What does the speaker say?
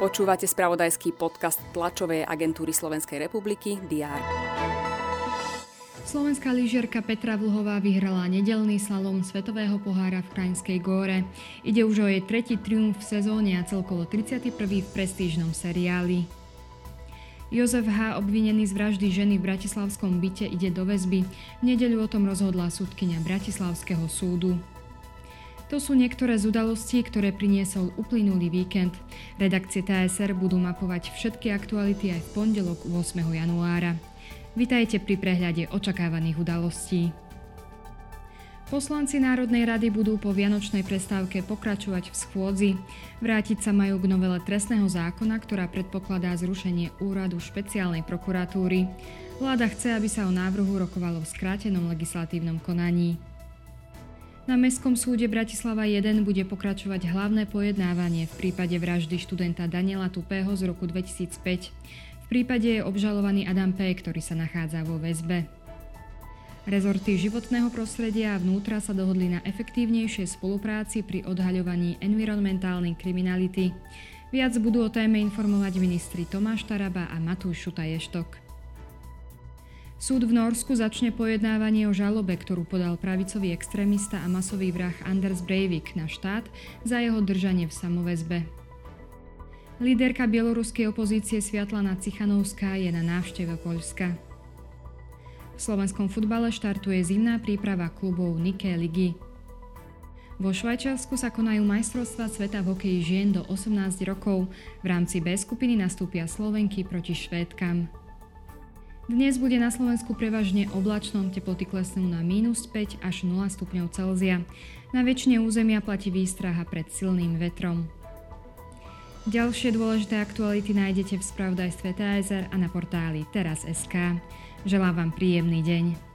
Počúvate spravodajský podcast tlačovej agentúry Slovenskej republiky DR. Slovenská lyžiarka Petra Vlhová vyhrala nedelný slalom Svetového pohára v Krajinskej góre. Ide už o jej tretí triumf v sezóne a celkovo 31. v prestížnom seriáli. Jozef H., obvinený z vraždy ženy v bratislavskom byte, ide do väzby. V nedeľu o tom rozhodla súdkynia Bratislavského súdu. To sú niektoré z udalostí, ktoré priniesol uplynulý víkend. Redakcie TSR budú mapovať všetky aktuality aj v pondelok 8. januára. Vitajte pri prehľade očakávaných udalostí. Poslanci Národnej rady budú po vianočnej prestávke pokračovať v schôdzi. Vrátiť sa majú k novele trestného zákona, ktorá predpokladá zrušenie úradu špeciálnej prokuratúry. Vláda chce, aby sa o návrhu rokovalo v skrátenom legislatívnom konaní. Na Mestskom súde Bratislava 1 bude pokračovať hlavné pojednávanie v prípade vraždy študenta Daniela Tupého z roku 2005. V prípade je obžalovaný Adam P., ktorý sa nachádza vo väzbe. Rezorty životného prostredia a vnútra sa dohodli na efektívnejšej spolupráci pri odhaľovaní environmentálnej kriminality. Viac budú o téme informovať ministri Tomáš Taraba a Matúš Šutaještok. Súd v Norsku začne pojednávanie o žalobe, ktorú podal pravicový extrémista a masový vrah Anders Breivik na štát za jeho držanie v samovezbe. Líderka bieloruskej opozície Sviatlana Cichanovská je na návšteve Poľska. V slovenskom futbale štartuje zimná príprava klubov Nike ligy. Vo Švajčiarsku sa konajú majstrovstvá sveta v hokeji žien do 18 rokov. V rámci B skupiny nastúpia Slovenky proti Švédkam. Dnes bude na Slovensku prevažne oblačnom, teploty klesnú na minus 5 až 0 stupňov Celzia. Na väčšine územia platí výstraha pred silným vetrom. Ďalšie dôležité aktuality nájdete v spravodajstve TSR a na portáli teraz.sk. Želám vám príjemný deň.